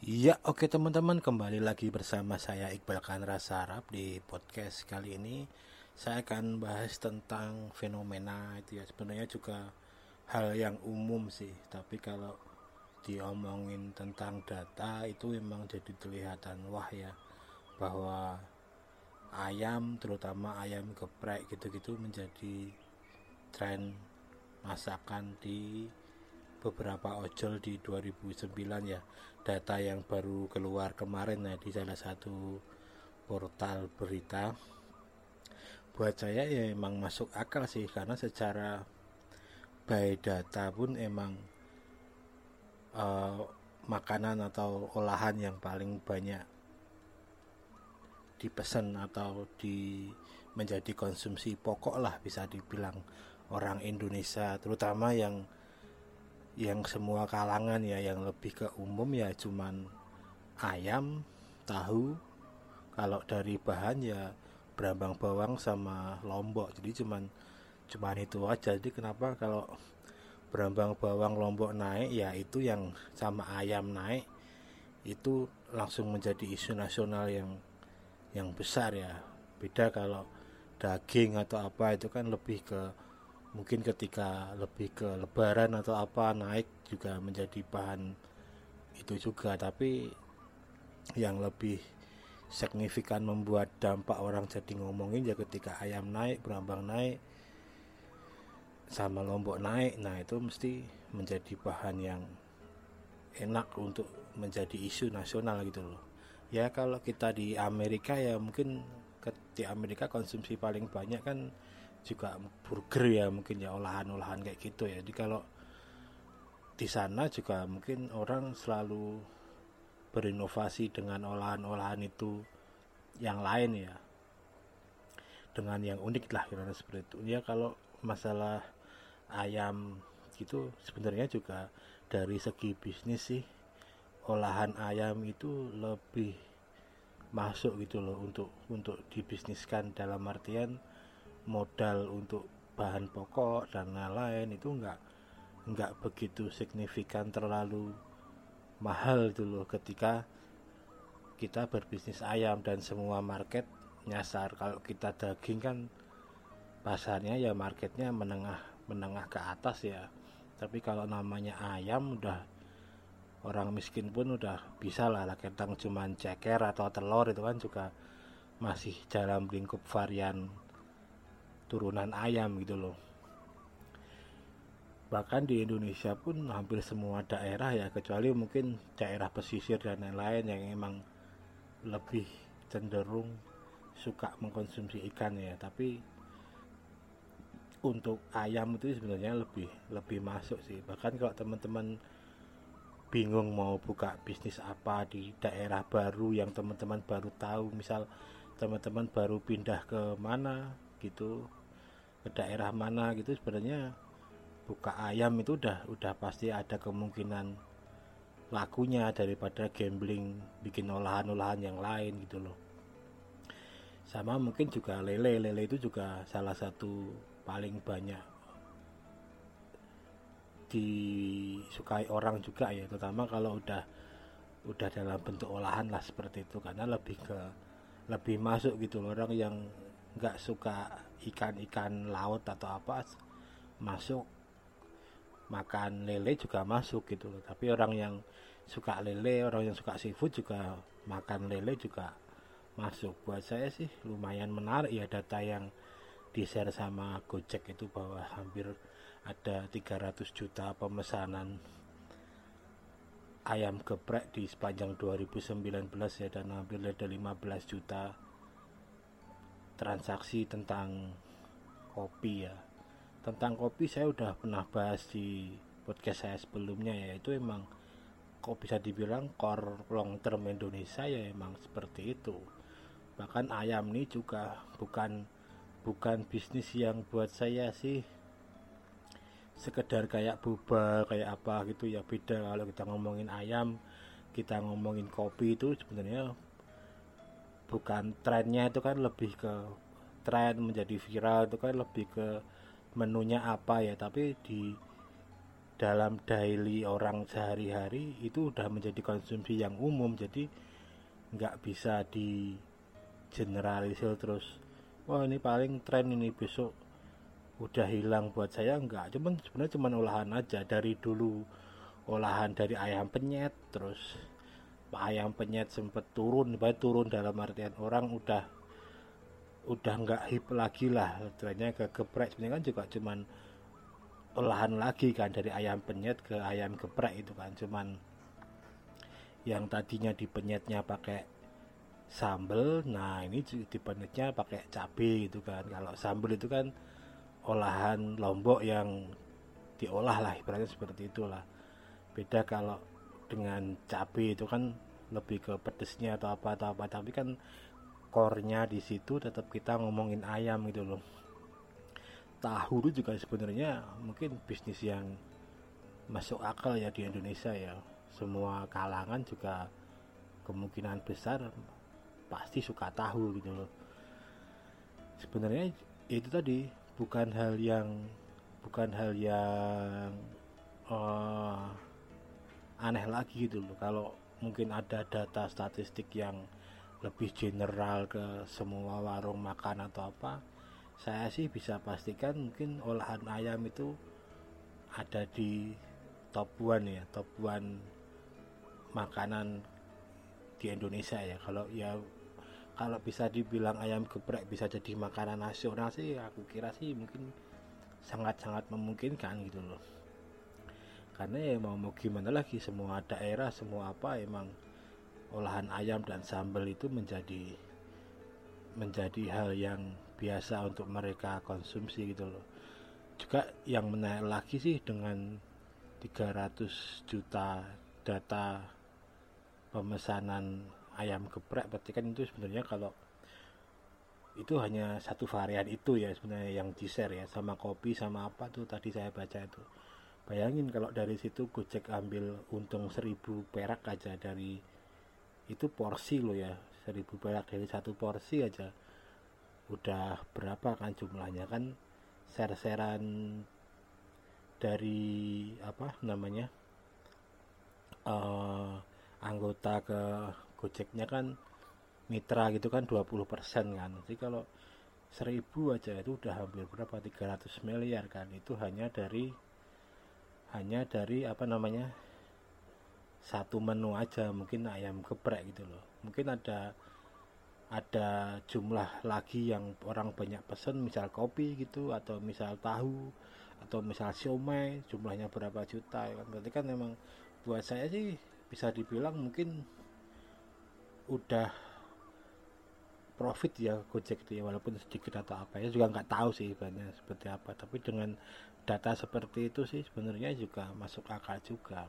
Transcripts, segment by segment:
Ya, oke teman-teman, kembali lagi bersama saya Iqbal Kanra Sarap di podcast kali ini. Saya akan bahas tentang fenomena itu ya. Sebenarnya juga hal yang umum sih, tapi kalau diomongin tentang data itu memang jadi kelihatan wah ya bahwa ayam terutama ayam geprek gitu-gitu menjadi tren masakan di beberapa ojol di 2009 ya data yang baru keluar kemarin ya di salah satu portal berita. Buat saya ya emang masuk akal sih karena secara by data pun emang uh, makanan atau olahan yang paling banyak dipesan atau di menjadi konsumsi pokok lah bisa dibilang orang Indonesia terutama yang yang semua kalangan ya yang lebih ke umum ya cuman ayam tahu. Kalau dari bahan ya berambang bawang sama lombok. Jadi cuman cuman itu aja. Jadi kenapa kalau berambang bawang lombok naik ya itu yang sama ayam naik itu langsung menjadi isu nasional yang yang besar ya. Beda kalau daging atau apa itu kan lebih ke mungkin ketika lebih ke lebaran atau apa naik juga menjadi bahan itu juga. Tapi yang lebih signifikan membuat dampak orang jadi ngomongin ya ketika ayam naik berambang naik sama lombok naik nah itu mesti menjadi bahan yang enak untuk menjadi isu nasional gitu loh. Ya kalau kita di Amerika ya mungkin di Amerika konsumsi paling banyak kan juga burger ya mungkin ya olahan-olahan kayak gitu ya. Jadi kalau di sana juga mungkin orang selalu berinovasi dengan olahan-olahan itu yang lain ya. Dengan yang unik lah kira seperti itu. Ya kalau masalah ayam gitu sebenarnya juga dari segi bisnis sih olahan ayam itu lebih masuk gitu loh untuk untuk dibisniskan. Dalam artian modal untuk bahan pokok dan lain-lain itu enggak enggak begitu signifikan terlalu mahal loh. Ketika kita berbisnis ayam dan semua market nyasar. Kalau kita daging kan pasarnya ya marketnya menengah menengah ke atas ya. Tapi kalau namanya ayam udah orang miskin pun udah bisa lah. Ketang cuman ceker atau telur itu kan juga masih dalam lingkup varian turunan ayam gitu loh. Bahkan di Indonesia pun hampir semua daerah ya kecuali mungkin daerah pesisir dan lain-lain yang emang lebih cenderung suka mengkonsumsi ikan ya. Tapi untuk ayam itu sebenarnya lebih lebih masuk sih. Bahkan kalau teman-teman bingung mau buka bisnis apa di daerah baru yang teman-teman baru tahu misal teman-teman baru pindah ke mana gitu ke daerah mana gitu sebenarnya buka ayam itu udah udah pasti ada kemungkinan lakunya daripada gambling bikin olahan-olahan yang lain gitu loh. Sama mungkin juga lele lele itu juga salah satu paling banyak disukai orang juga ya terutama kalau udah udah dalam bentuk olahan lah seperti itu karena lebih ke lebih masuk gitu loh orang yang nggak suka ikan-ikan laut atau apa masuk makan lele juga masuk gitu loh. Tapi orang yang suka lele orang yang suka seafood juga makan lele juga masuk. Buat saya sih lumayan menarik. Ya data yang di share sama Gojek itu bahwa hampir ada 300 juta pemesanan ayam geprek di sepanjang 2019 ya dan hampir ada 15 juta transaksi tentang kopi ya. Tentang kopi saya udah pernah bahas di podcast saya sebelumnya ya itu emang kok bisa dibilang core long term Indonesia ya emang seperti itu. Bahkan ayam ini juga bukan bukan bisnis yang buat saya sih. Sekedar kayak buba kayak apa gitu ya beda kalau kita ngomongin ayam kita ngomongin kopi itu sebenarnya bukan trennya itu kan lebih ke tren menjadi viral itu kan lebih ke menunya apa ya. Tapi di dalam daily orang sehari-hari itu udah menjadi konsumsi yang umum jadi nggak bisa di generalisir terus. Wah ini paling tren ini besok udah hilang buat saya nggak. Cuman sebenarnya cuman olahan aja dari dulu olahan dari ayam penyet terus ayam penyet sempet turun baik turun dalam artian orang udah udah nggak hip lagi lah. Trennya ke geprek sebenarnya kan juga cuman olahan lagi kan dari ayam penyet ke ayam geprek itu kan. Cuman yang tadinya di penyetnya pakai sambel nah ini di penyetnya pakai cabai gitu kan. Kalau sambel itu kan olahan lombok yang diolah lah ibaratnya seperti itulah. Beda kalau dengan cabai itu kan lebih ke pedesnya atau apa atau apa. Tapi kan core-nya di situ tetap kita ngomongin ayam gitu loh. Tahu itu juga sebenarnya mungkin bisnis yang masuk akal ya di Indonesia ya. Semua kalangan juga kemungkinan besar pasti suka tahu gitu loh. Sebenarnya itu tadi bukan hal yang bukan hal yang uh, aneh lagi gitu loh. Kalau mungkin ada data statistik yang lebih general ke semua warung makan atau apa saya sih bisa pastikan mungkin olahan ayam itu ada di top one ya top one makanan di Indonesia ya. Kalau ya kalau bisa dibilang ayam geprek bisa jadi makanan nasional sih aku kira sih mungkin sangat-sangat memungkinkan gitu loh karena ya mau mau gimana lagi semua daerah semua apa emang olahan ayam dan sambal itu menjadi menjadi hal yang biasa untuk mereka konsumsi gitu loh. Juga yang menarik lagi sih dengan 300 juta data pemesanan ayam geprek berarti kan itu sebenarnya kalau itu hanya satu varian itu ya sebenarnya yang di share ya sama kopi sama apa tuh tadi saya baca itu bayangin kalau dari situ Gojek ambil untung seribu perak aja dari itu porsi lo ya seribu perak dari satu porsi aja. Udah berapa kan jumlahnya? Kan ser-seran dari apa namanya uh, anggota ke Gojeknya kan mitra gitu kan 20% kan. Jadi kalau seribu aja itu udah hampir berapa? 300 miliar kan. Itu hanya dari hanya dari apa namanya satu menu aja mungkin ayam geprek gitu loh. Mungkin ada ada jumlah lagi yang orang banyak pesen misal kopi gitu atau misal tahu atau misal siomay jumlahnya berapa juta ya kan? Berarti kan memang buat saya sih bisa dibilang mungkin udah profit ya Gojek itu ya walaupun sedikit atau apa ya juga nggak tahu sih banyak seperti apa. Tapi dengan data seperti itu sih sebenarnya juga masuk akal juga.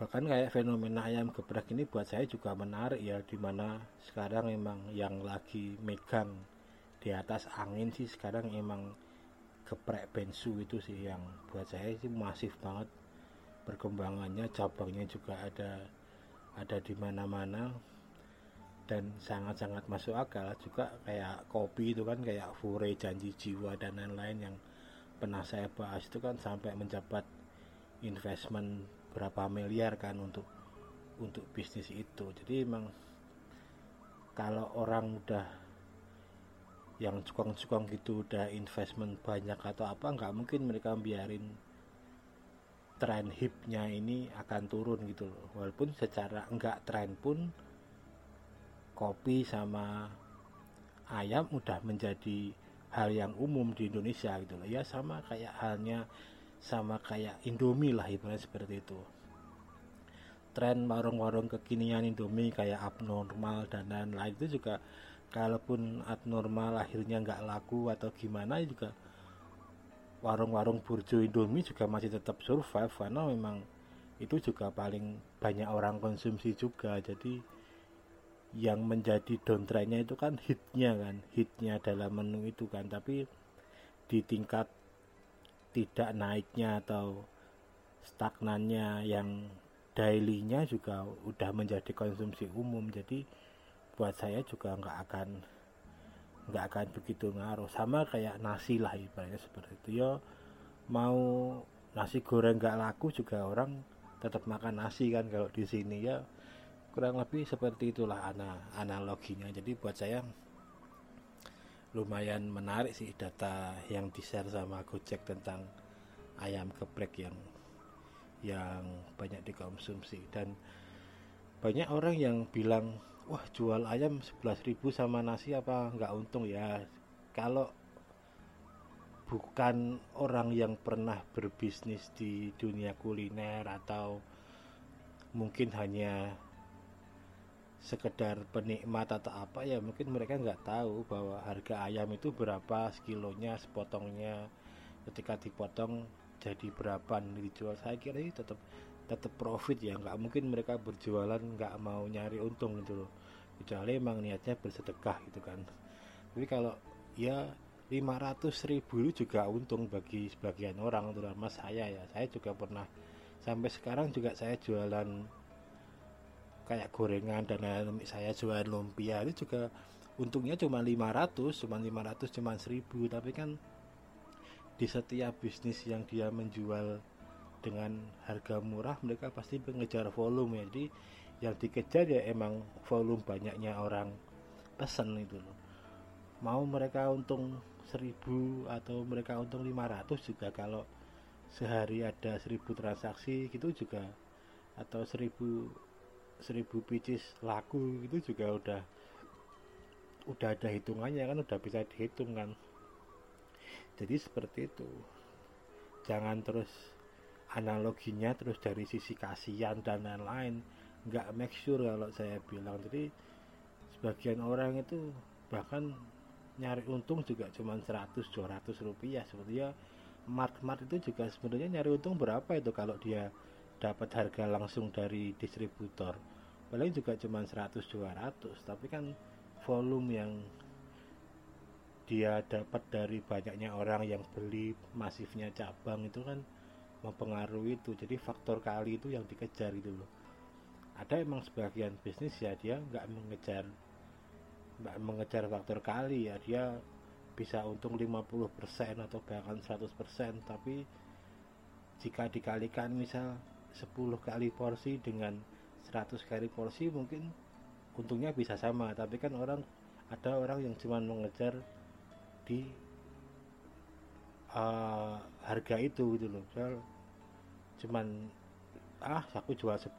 Bahkan kayak fenomena ayam geprek ini buat saya juga menarik ya di mana sekarang emang yang lagi megang di atas angin sih sekarang emang geprek bensu itu sih yang buat saya sih masif banget. Perkembangannya cabangnya juga ada ada di mana-mana dan sangat-sangat masuk akal. Juga kayak kopi itu kan kayak fure janji jiwa dan lain-lain yang pernah saya bahas itu kan sampai menjabat investment berapa miliar kan untuk untuk bisnis itu. Jadi emang kalau orang udah yang cukong-cukong gitu udah investment banyak atau apa nggak mungkin mereka biarin tren hipnya ini akan turun gitu loh. Walaupun secara enggak tren pun kopi sama ayam udah menjadi hal yang umum di Indonesia gitu loh. Ya sama kayak halnya sama kayak Indomie lah ibaratnya seperti itu. Tren warung-warung kekinian Indomie kayak abnormal dan lain-lain itu juga kalaupun abnormal akhirnya nggak laku atau gimana juga warung-warung burjo Indomie juga masih tetap survive karena memang itu juga paling banyak orang konsumsi juga. Jadi yang menjadi downtrendnya itu kan hitnya kan hitnya dalam menu itu kan. Tapi di tingkat tidak naiknya atau stagnannya yang dailynya juga udah menjadi konsumsi umum. Jadi buat saya juga nggak akan nggak akan begitu ngaruh. Sama kayak nasi lah ibaratnya seperti itu. Ya mau nasi goreng nggak laku juga orang tetap makan nasi kan kalau di sini. Ya kurang lebih seperti itulah ana analoginya. Jadi buat saya lumayan menarik sih data yang di share sama Gojek tentang ayam geprek yang yang banyak dikonsumsi. Dan banyak orang yang bilang wah jual ayam 11.000 sama nasi apa nggak untung ya? Kalau bukan orang yang pernah berbisnis di dunia kuliner atau mungkin hanya sekedar penikmat atau apa ya mungkin mereka nggak tahu bahwa harga ayam itu berapa sekilonya sepotongnya. Ketika dipotong jadi berapa dijual saya kira ini tetap tetap profit ya. Nggak mungkin mereka berjualan nggak mau nyari untung gitu loh. Kecuali emang niatnya bersedekah gitu kan. Tapi kalau ya 500 ribu itu juga untung bagi sebagian orang terutama saya ya. Saya juga pernah sampai sekarang juga saya jualan kayak gorengan dan lain-lain. Saya jual lumpia itu juga untungnya cuma 500 cuma 500 cuma 1000 tapi kan di setiap bisnis yang dia menjual dengan harga murah mereka pasti mengejar volume. Jadi yang dikejar ya emang volume banyaknya orang pesan itu loh. Mau mereka untung 1000 atau mereka untung 500 juga kalau sehari ada 1000 transaksi gitu juga atau 1000 seribu pieces laku itu juga udah udah ada hitungannya kan udah bisa dihitung kan. Jadi seperti itu. Jangan terus analoginya terus dari sisi kasihan dan lain-lain. Nggak make sure kalau saya bilang. Jadi sebagian orang itu bahkan nyari untung juga cuma 100 200 rupiah. Sebetulnya mart-mart itu juga sebenarnya nyari untung berapa itu kalau dia dapat harga langsung dari distributor. Paling juga cuma 100 200 tapi kan volume yang dia dapat dari banyaknya orang yang beli masifnya cabang itu kan mempengaruhi itu. Jadi faktor kali itu yang dikejar gitu loh. Ada emang sebagian bisnis ya dia nggak mengejar nggak mengejar faktor kali ya. Dia bisa untung 50% atau bahkan 100% tapi jika dikalikan misal 10 kali porsi dengan 100 kali porsi mungkin untungnya bisa sama. Tapi kan orang ada orang yang cuma mengejar di uh, harga itu gitu loh. Cuman ah aku jual 10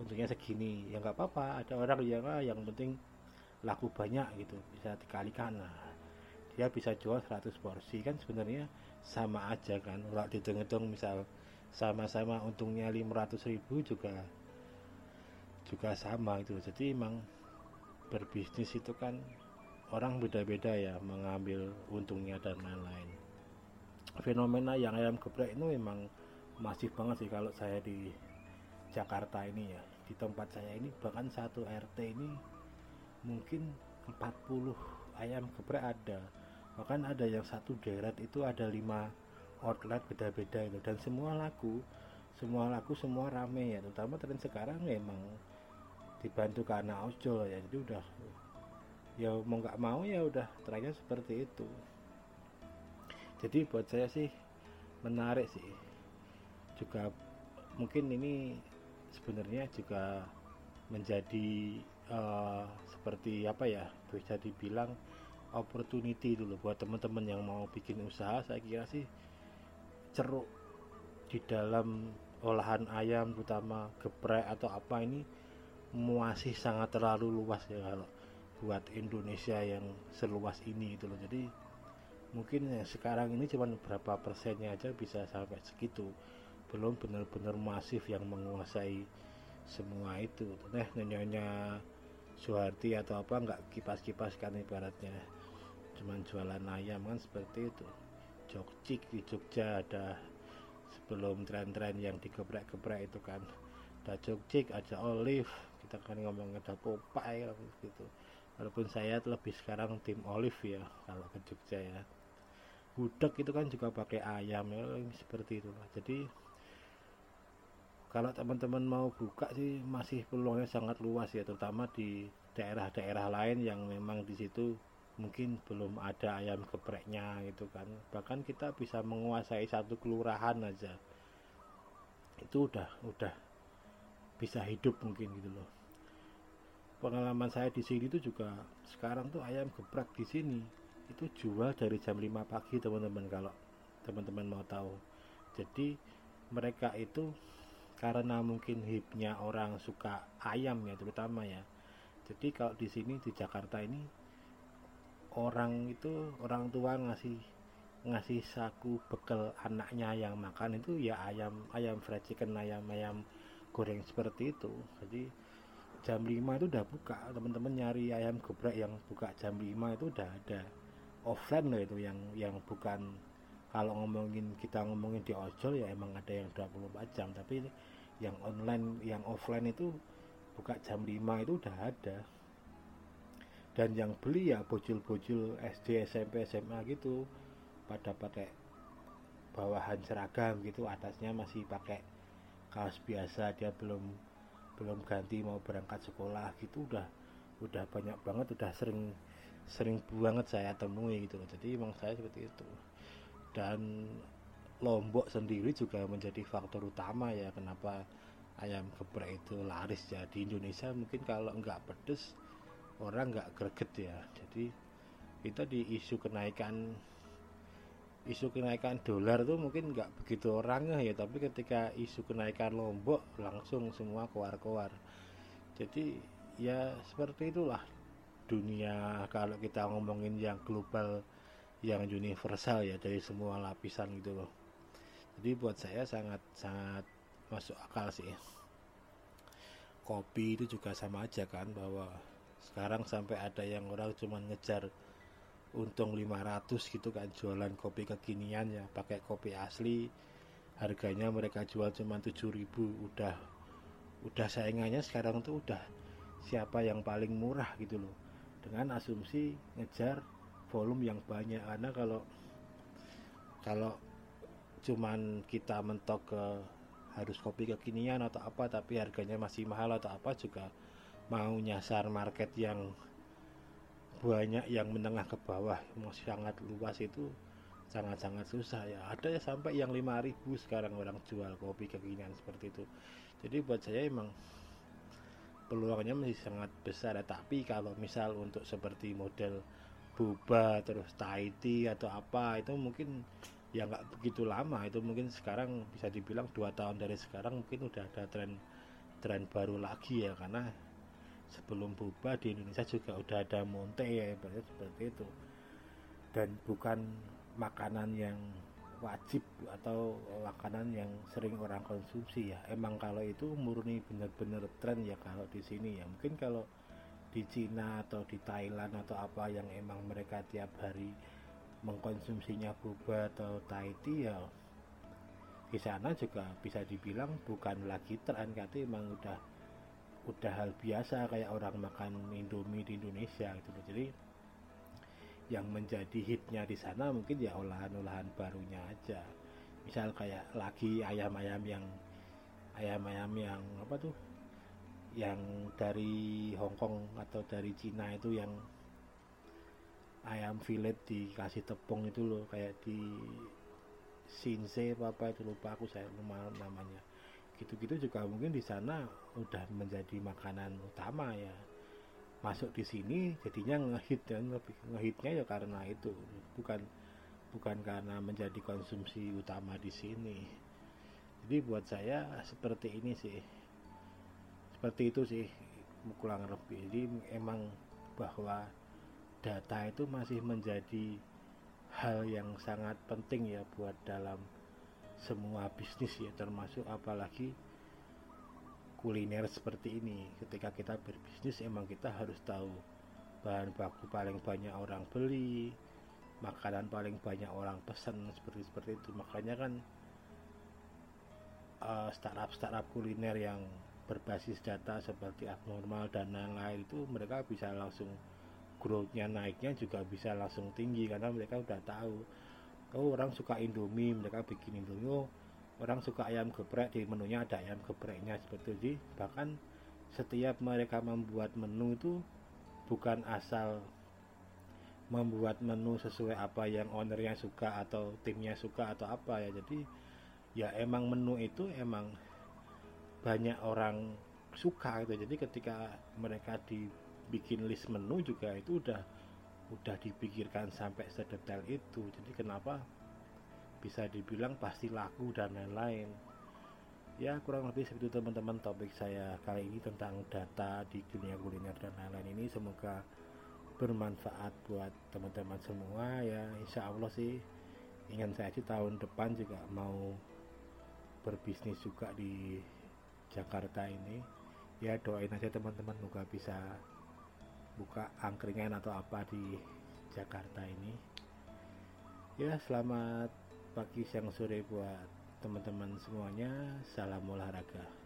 untungnya segini. Ya nggak apa-apa ada orang yang ah, yang penting laku banyak gitu bisa dikalikan. Nah dia bisa jual 100 porsi. Kan sebenarnya sama aja kan kalau dihitung-hitung misal sama-sama untungnya 500 ribu juga juga sama itu jadi emang berbisnis itu kan orang beda-beda ya mengambil untungnya dan lain-lain. Fenomena yang ayam geprek itu memang masih banget sih kalau saya di Jakarta ini ya. Di tempat saya ini bahkan satu RT ini mungkin 40 ayam geprek ada. Bahkan ada yang satu deret itu ada lima outlet beda-beda itu. Dan semua laku semua laku semua rame ya. Terutama tren sekarang memang dibantu karena ojol ya. Jadi udah ya mau nggak mau ya udah trennya seperti itu. Jadi buat saya sih menarik sih. Juga mungkin ini sebenarnya juga menjadi uh, seperti apa ya bisa dibilang opportunity dulu buat teman-teman yang mau bikin usaha. Saya kira sih ceruk di dalam olahan ayam terutama geprek atau apa ini masih sangat terlalu luas ya kalau buat Indonesia yang seluas ini itu loh. Jadi mungkin yang sekarang ini cuma berapa persennya aja bisa sampai segitu. Belum benar-benar masif yang menguasai semua itu. Nah nyonya Suharti atau apa nggak kipas-kipas kan ibaratnya. Cuman jualan ayam kan seperti itu Jogcik di Jogja ada sebelum tren-tren yang digeprek-geprek itu kan. Ada Jogcik ada Olive kita kan ngomong ada Popeye gitu. Walaupun saya lebih sekarang tim Olive ya kalau ke Jogja ya. Gudeg itu kan juga pakai ayam ya seperti itu. Jadi kalau teman-teman mau buka sih masih peluangnya sangat luas ya terutama di daerah-daerah lain yang memang di situ mungkin belum ada ayam gepreknya gitu kan. Bahkan kita bisa menguasai satu kelurahan aja. Itu udah udah bisa hidup mungkin gitu loh. Pengalaman saya di sini tuh juga sekarang tuh ayam geprek di sini itu jual dari jam 5 pagi teman-teman kalau teman-teman mau tahu. Jadi mereka itu karena mungkin hipnya orang suka ayam ya terutama ya. Jadi kalau di sini di Jakarta ini orang itu orang tua ngasih ngasih saku bekal anaknya yang makan itu ya ayam ayam fried chicken ayam ayam goreng seperti itu. Jadi jam 5 itu udah buka teman-teman nyari ayam geprek yang buka jam 5 itu udah ada. Offline loh itu yang yang bukan. Kalau ngomongin kita ngomongin di ojol ya emang ada yang 24 jam tapi yang online yang offline itu buka jam 5 itu udah ada dan yang beli ya bocil-bocil SD SMP SMA gitu. Pada pakai bawahan seragam gitu atasnya masih pakai kaos biasa dia belum belum ganti mau berangkat sekolah gitu. Udah udah banyak banget udah sering sering banget saya temui gitu. Jadi emang saya seperti itu. Dan Lombok sendiri juga menjadi faktor utama ya kenapa ayam geprek itu laris. Ya di Indonesia mungkin kalau nggak pedes orang nggak greget ya. Jadi kita di isu kenaikan isu kenaikan dolar tuh mungkin nggak begitu orang ya tapi ketika isu kenaikan lombok langsung semua keluar-keluar. Jadi ya seperti itulah dunia kalau kita ngomongin yang global yang universal ya dari semua lapisan gitu loh. Jadi buat saya sangat sangat masuk akal sih. Kopi itu juga sama aja kan bahwa sekarang sampai ada yang orang cuma ngejar untung 500 gitu kan jualan kopi kekinian ya pakai kopi asli. Harganya mereka jual cuma 7000 udah udah saingannya sekarang tuh udah siapa yang paling murah gitu loh. Dengan asumsi ngejar volume yang banyak karena kalau kalau cuman kita mentok ke harus kopi kekinian atau apa tapi harganya masih mahal atau apa juga mau nyasar market yang banyak yang menengah ke bawah masih sangat luas itu sangat-sangat susah ya. Ada ya sampai yang 5000 sekarang orang jual kopi kekinian seperti itu. Jadi buat saya emang peluangnya masih sangat besar ya. Tapi kalau misal untuk seperti model boba terus tea atau apa itu mungkin ya nggak begitu lama. Itu mungkin sekarang bisa dibilang dua tahun dari sekarang mungkin udah ada tren tren baru lagi ya. Karena sebelum boba di Indonesia juga udah ada monte ya seperti itu. Dan bukan makanan yang wajib atau makanan yang sering orang konsumsi ya. Emang kalau itu murni benar-benar tren ya kalau di sini ya. Mungkin kalau di Cina atau di Thailand atau apa yang emang mereka tiap hari mengkonsumsinya boba atau Thai tea ya di sana juga bisa dibilang bukan lagi tren emang udah udah hal biasa kayak orang makan Indomie di Indonesia gitu loh. Jadi yang menjadi hitnya di sana mungkin ya olahan-olahan barunya aja. Misal kayak lagi ayam-ayam yang ayam-ayam yang apa tuh? Yang dari Hong Kong atau dari Cina itu yang ayam filet dikasih tepung itu loh kayak di Sinse apa apa itu lupa aku saya lupa namanya gitu-gitu juga mungkin di sana udah menjadi makanan utama ya. Masuk di sini jadinya ngehit dan lebih ngehitnya ya karena itu. Bukan bukan karena menjadi konsumsi utama di sini. Jadi buat saya seperti ini sih. Seperti itu sih kurang lebih. Jadi emang bahwa data itu masih menjadi hal yang sangat penting ya buat dalam semua bisnis ya termasuk apalagi kuliner seperti ini. Ketika kita berbisnis emang kita harus tahu bahan baku paling banyak orang beli makanan paling banyak orang pesan seperti seperti itu. Makanya kan uh, startup startup kuliner yang berbasis data seperti abnormal dan lain-lain itu mereka bisa langsung growthnya naiknya juga bisa langsung tinggi karena mereka udah tahu oh orang suka indomie mereka bikin indomie. Oh orang suka ayam geprek di menunya ada ayam gepreknya seperti itu. Bahkan setiap mereka membuat menu itu bukan asal membuat menu sesuai apa yang ownernya suka atau timnya suka atau apa ya. Jadi ya emang menu itu emang banyak orang suka gitu. Jadi ketika mereka dibikin list menu juga itu udah udah dipikirkan sampai sedetail itu. Jadi kenapa bisa dibilang pasti laku dan lain-lain? Ya kurang lebih seperti teman-teman topik saya kali ini tentang data di dunia kuliner dan lain-lain ini. Semoga bermanfaat buat teman-teman semua ya. Insya Allah sih ingin saya sih tahun depan juga mau berbisnis juga di Jakarta ini. Ya doain aja teman-teman semoga bisa buka angkringan atau apa di Jakarta ini. Ya selamat pagi siang sore buat teman-teman semuanya. Salam olahraga